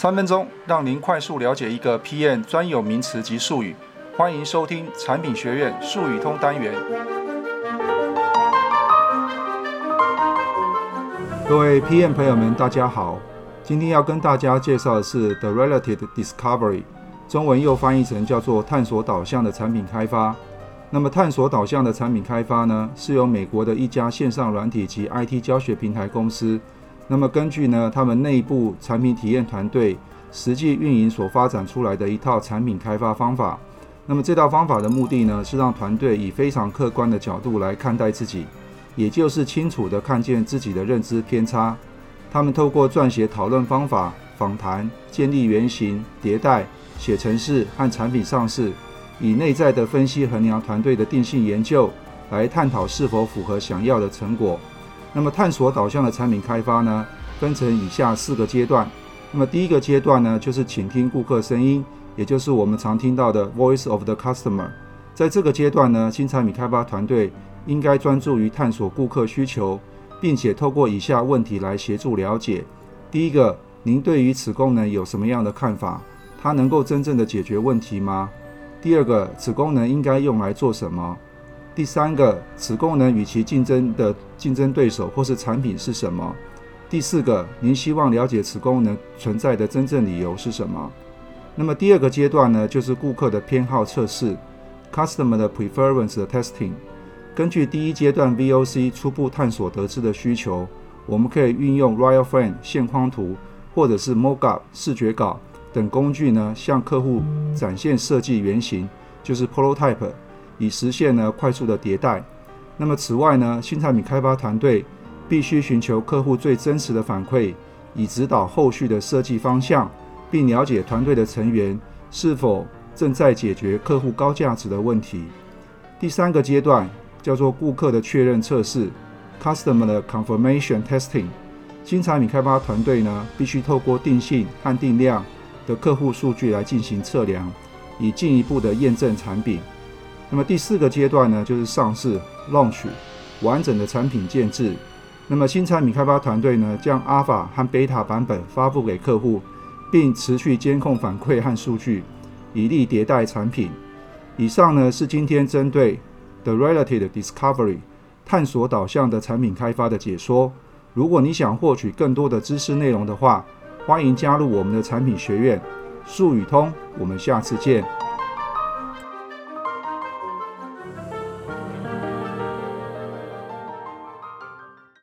三分钟让您快速了解一个 PM 专有名词及术语。欢迎收听产品学院术语通单元。各位 PM 朋友们，大家好。今天要跟大家介绍的是 The Relative Discovery，中文又翻译成叫做探索导向的产品开发。那么，探索导向的产品开发呢，是由美国的一家线上软体及 IT 教学平台公司。那么，根据呢他们内部产品体验团队实际运营所发展出来的一套产品开发方法。那么，这套方法的目的呢，是让团队以非常客观的角度来看待自己，也就是清楚地看见自己的认知偏差。他们透过撰写讨论方法、访谈、建立原型、迭代、写程式和产品上市。以内在的分析衡量团队的定性研究，来探讨是否符合想要的成果。那么探索导向的产品开发呢，分成以下四个阶段。那么第一个阶段呢，就是倾听顾客声音，也就是我们常听到的 Voice of the Customer。在这个阶段呢，新产品开发团队应该专注于探索顾客需求，并且透过以下问题来协助了解：第一个，您对于此功能有什么样的看法？它能够真正的解决问题吗？第二个，此功能应该用来做什么？第三个，此功能与其竞争的竞争对手或是产品是什么？第四个，您希望了解此功能存在的真正理由是什么？那么第二个阶段呢，就是顾客的偏好测试 （Customer 的 Preference Testing）。根据第一阶段 VOC 初步探索得知的需求，我们可以运用 Rial Frame 线框图或者是 Mockup 视觉稿。等工具呢，向客户展现设计原型，就是 prototype，以实现呢快速的迭代。那么此外呢，新产品开发团队必须寻求客户最真实的反馈，以指导后续的设计方向，并了解团队的成员是否正在解决客户高价值的问题。第三个阶段叫做顾客的确认测试 （Customer 的 Confirmation Testing）。新产品开发团队呢，必须透过定性和定量。的客户数据来进行测量，以进一步的验证产品。那么第四个阶段呢，就是上市 （launch） 完整的产品建置。那么新产品开发团队呢，将 Alpha 和 Beta 版本发布给客户，并持续监控反馈和数据，以利迭代产品。以上呢是今天针对 The Relative Discovery 探索导向的产品开发的解说。如果你想获取更多的知识内容的话，欢迎加入我们的产品学院，术语通。我们下次见。